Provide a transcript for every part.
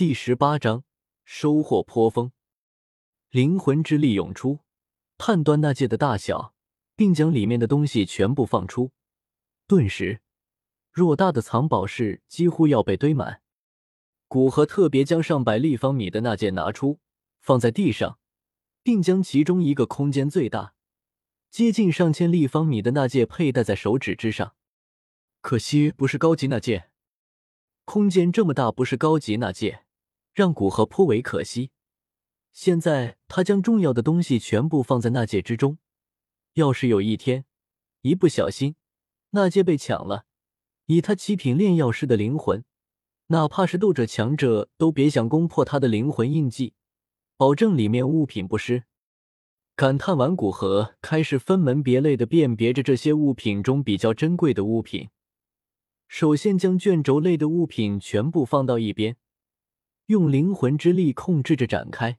第十八章收获颇丰，灵魂之力涌出，判断那戒的大小，并将里面的东西全部放出。顿时，偌大的藏宝室几乎要被堆满。古河特别将上百立方米的那戒拿出，放在地上，并将其中一个空间最大、接近上千立方米的那戒佩戴在手指之上。可惜不是高级那戒，空间这么大，不是高级那戒。让古河颇为可惜。现在他将重要的东西全部放在那戒之中，要是有一天一不小心那戒被抢了，以他七品炼药师的灵魂，哪怕是斗者强者都别想攻破他的灵魂印记，保证里面物品不失。感叹完，古河开始分门别类的辨别着这些物品中比较珍贵的物品。首先将卷轴类的物品全部放到一边。用灵魂之力控制着展开，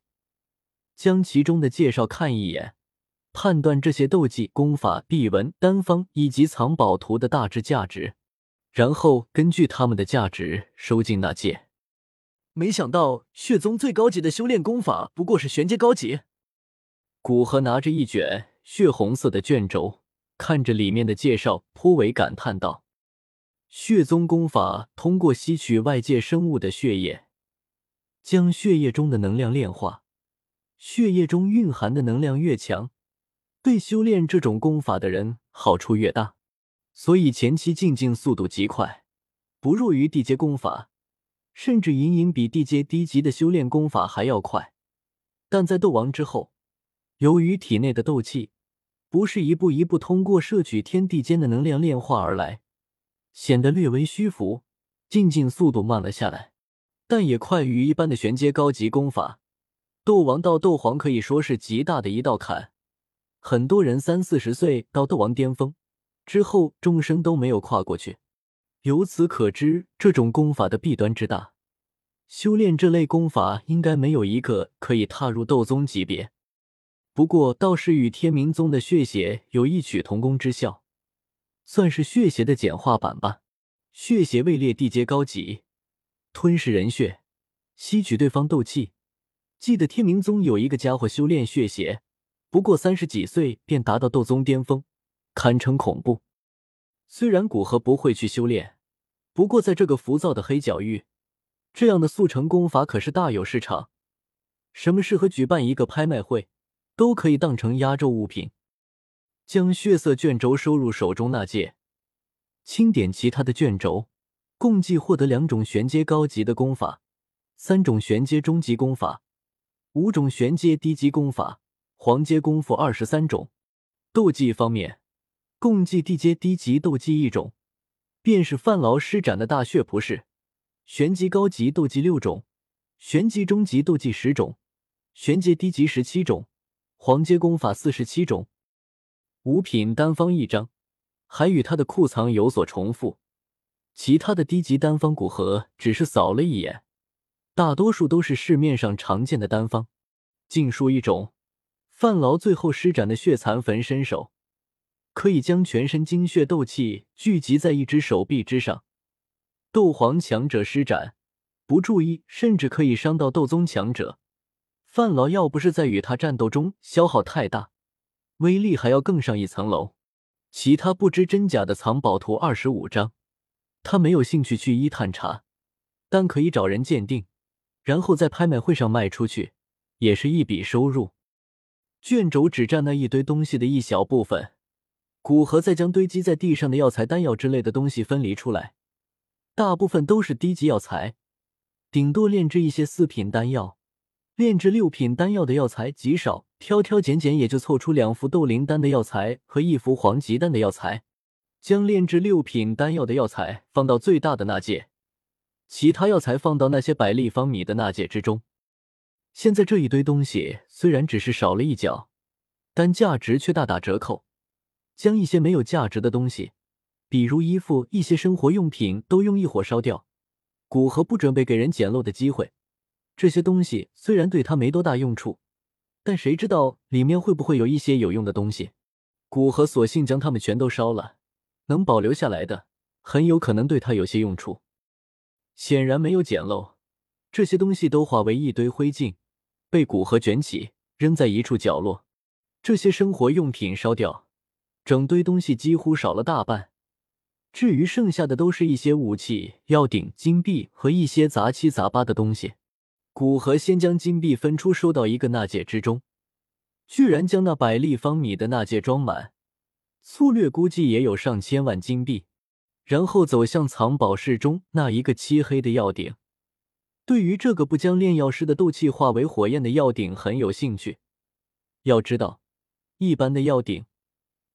将其中的介绍看一眼，判断这些斗技、功法、秘文、丹方以及藏宝图的大致价值，然后根据他们的价值收进那戒。没想到血宗最高级的修炼功法不过是玄阶高级。古河拿着一卷血红色的卷轴，看着里面的介绍，颇为感叹道：“血宗功法通过吸取外界生物的血液。”将血液中的能量炼化，血液中蕴含的能量越强，对修炼这种功法的人好处越大。所以前期进境速度极快，不弱于地阶功法，甚至隐隐比地阶低级的修炼功法还要快。但在斗王之后，由于体内的斗气不是一步一步通过摄取天地间的能量炼化而来，显得略微虚浮，进境速度慢了下来。但也快于一般的玄阶高级功法，斗王到斗皇可以说是极大的一道坎。很多人三四十岁到斗王巅峰之后，终生都没有跨过去。由此可知，这种功法的弊端之大。修炼这类功法，应该没有一个可以踏入斗宗级别。不过，倒是与天明宗的血血有异曲同工之效，算是血邪的简化版吧。血邪位列地阶高级。吞噬人血，吸取对方斗气。记得天明宗有一个家伙修炼血邪，不过三十几岁便达到斗宗巅峰，堪称恐怖。虽然古河不会去修炼，不过在这个浮躁的黑角域，这样的速成功法可是大有市场。什么适合举办一个拍卖会，都可以当成压轴物品。将血色卷轴收入手中那戒，轻点其他的卷轴。共计获得两种玄阶高级的功法，三种玄阶中级功法，五种玄阶低级功法，黄阶功夫二十三种。斗技方面，共计地阶低级斗技一种，便是范劳施展的大血仆式。玄级高级斗技六种，玄级中级斗技十种，玄阶低级十七种，黄阶功法四十七种。五品丹方一张，还与他的库藏有所重复。其他的低级丹方古盒只是扫了一眼，大多数都是市面上常见的丹方，尽数一种。范劳最后施展的血残焚身手，可以将全身精血斗气聚集在一只手臂之上。斗皇强者施展，不注意甚至可以伤到斗宗强者。范劳要不是在与他战斗中消耗太大，威力还要更上一层楼。其他不知真假的藏宝图二十五张。他没有兴趣去一探查，但可以找人鉴定，然后在拍卖会上卖出去，也是一笔收入。卷轴只占那一堆东西的一小部分，古河再将堆积在地上的药材、丹药之类的东西分离出来，大部分都是低级药材，顶多炼制一些四品丹药，炼制六品丹药的药材极少，挑挑拣拣也就凑出两副斗灵丹的药材和一副黄级丹的药材。将炼制六品丹药的药材放到最大的那戒，其他药材放到那些百立方米的那戒之中。现在这一堆东西虽然只是少了一角，但价值却大打折扣。将一些没有价值的东西，比如衣服、一些生活用品，都用一火烧掉。古河不准备给人捡漏的机会。这些东西虽然对他没多大用处，但谁知道里面会不会有一些有用的东西？古河索性将它们全都烧了。能保留下来的，很有可能对他有些用处。显然没有捡漏，这些东西都化为一堆灰烬，被古河卷起，扔在一处角落。这些生活用品烧掉，整堆东西几乎少了大半。至于剩下的，都是一些武器、药鼎、金币和一些杂七杂八的东西。古河先将金币分出，收到一个纳戒之中，居然将那百立方米的纳戒装满，粗略估计也有上千万金币。然后走向藏宝室中那一个漆黑的药鼎。对于这个不将炼药师的斗气化为火焰的药鼎很有兴趣。要知道，一般的药鼎，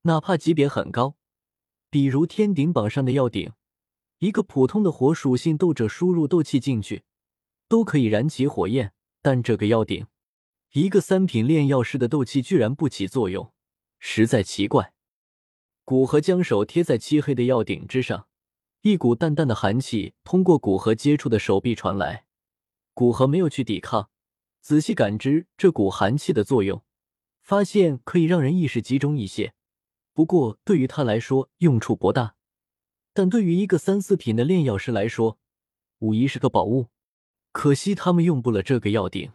哪怕级别很高，比如天顶榜上的药鼎，一个普通的火属性斗者输入斗气进去，都可以燃起火焰。但这个药鼎，一个三品炼药师的斗气居然不起作用，实在奇怪。古河将手贴在漆黑的药鼎之上，一股淡淡的寒气通过古河接触的手臂传来。古河没有去抵抗，仔细感知这股寒气的作用，发现可以让人意识集中一些。不过对于他来说用处不大，但对于一个三四品的炼药师来说，无疑是个宝物。可惜他们用不了这个药鼎。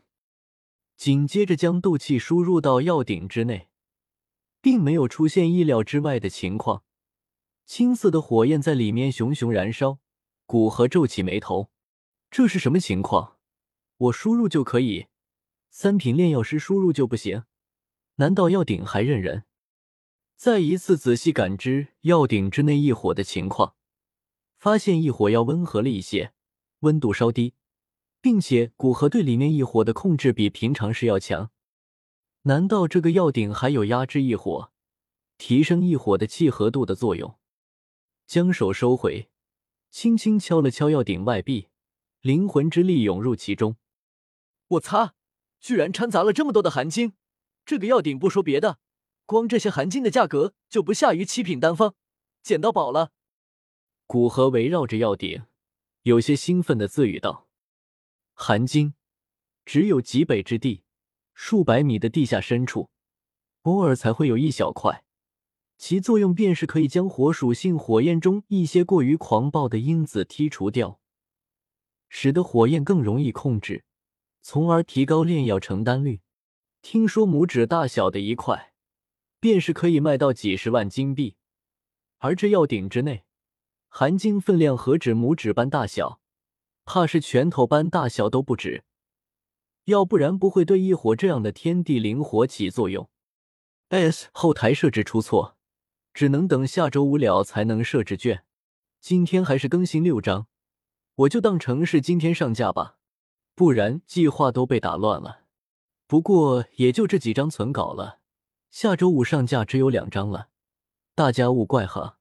紧接着将斗气输入到药鼎之内，并没有出现意料之外的情况，青色的火焰在里面熊熊燃烧。古河皱起眉头，这是什么情况？我输入就可以，三品炼药师输入就不行？难道药鼎还认人？再一次仔细感知药鼎之内异火的情况，发现异火要温和了一些，温度稍低，并且古河对里面异火的控制比平常时要强。难道这个药鼎还有压制异火、提升异火的契合度的作用？将手收回，轻轻敲了敲药鼎外壁，灵魂之力涌入其中。我擦！居然掺杂了这么多的寒晶，这个药鼎不说别的，光这些寒晶的价格就不下于七品丹方，捡到宝了！古河围绕着药鼎，有些兴奋的自语道：“寒晶只有极北之地，数百米的地下深处，偶尔才会有一小块，其作用便是可以将火属性火焰中一些过于狂暴的因子剔除掉，使得火焰更容易控制。”从而提高炼药成单率。听说拇指大小的一块，便是可以卖到几十万金币。而这药鼎之内，含金分量何止拇指般大小，怕是拳头般大小都不止。要不然不会对异火这样的天地灵火起作用。S 后台设置出错，只能等下周五了才能设置卷。今天还是更新六章，我就当成是今天上架吧。不然计划都被打乱了。不过也就这几张存稿了，下周五上架只有两张了，大家勿怪哈。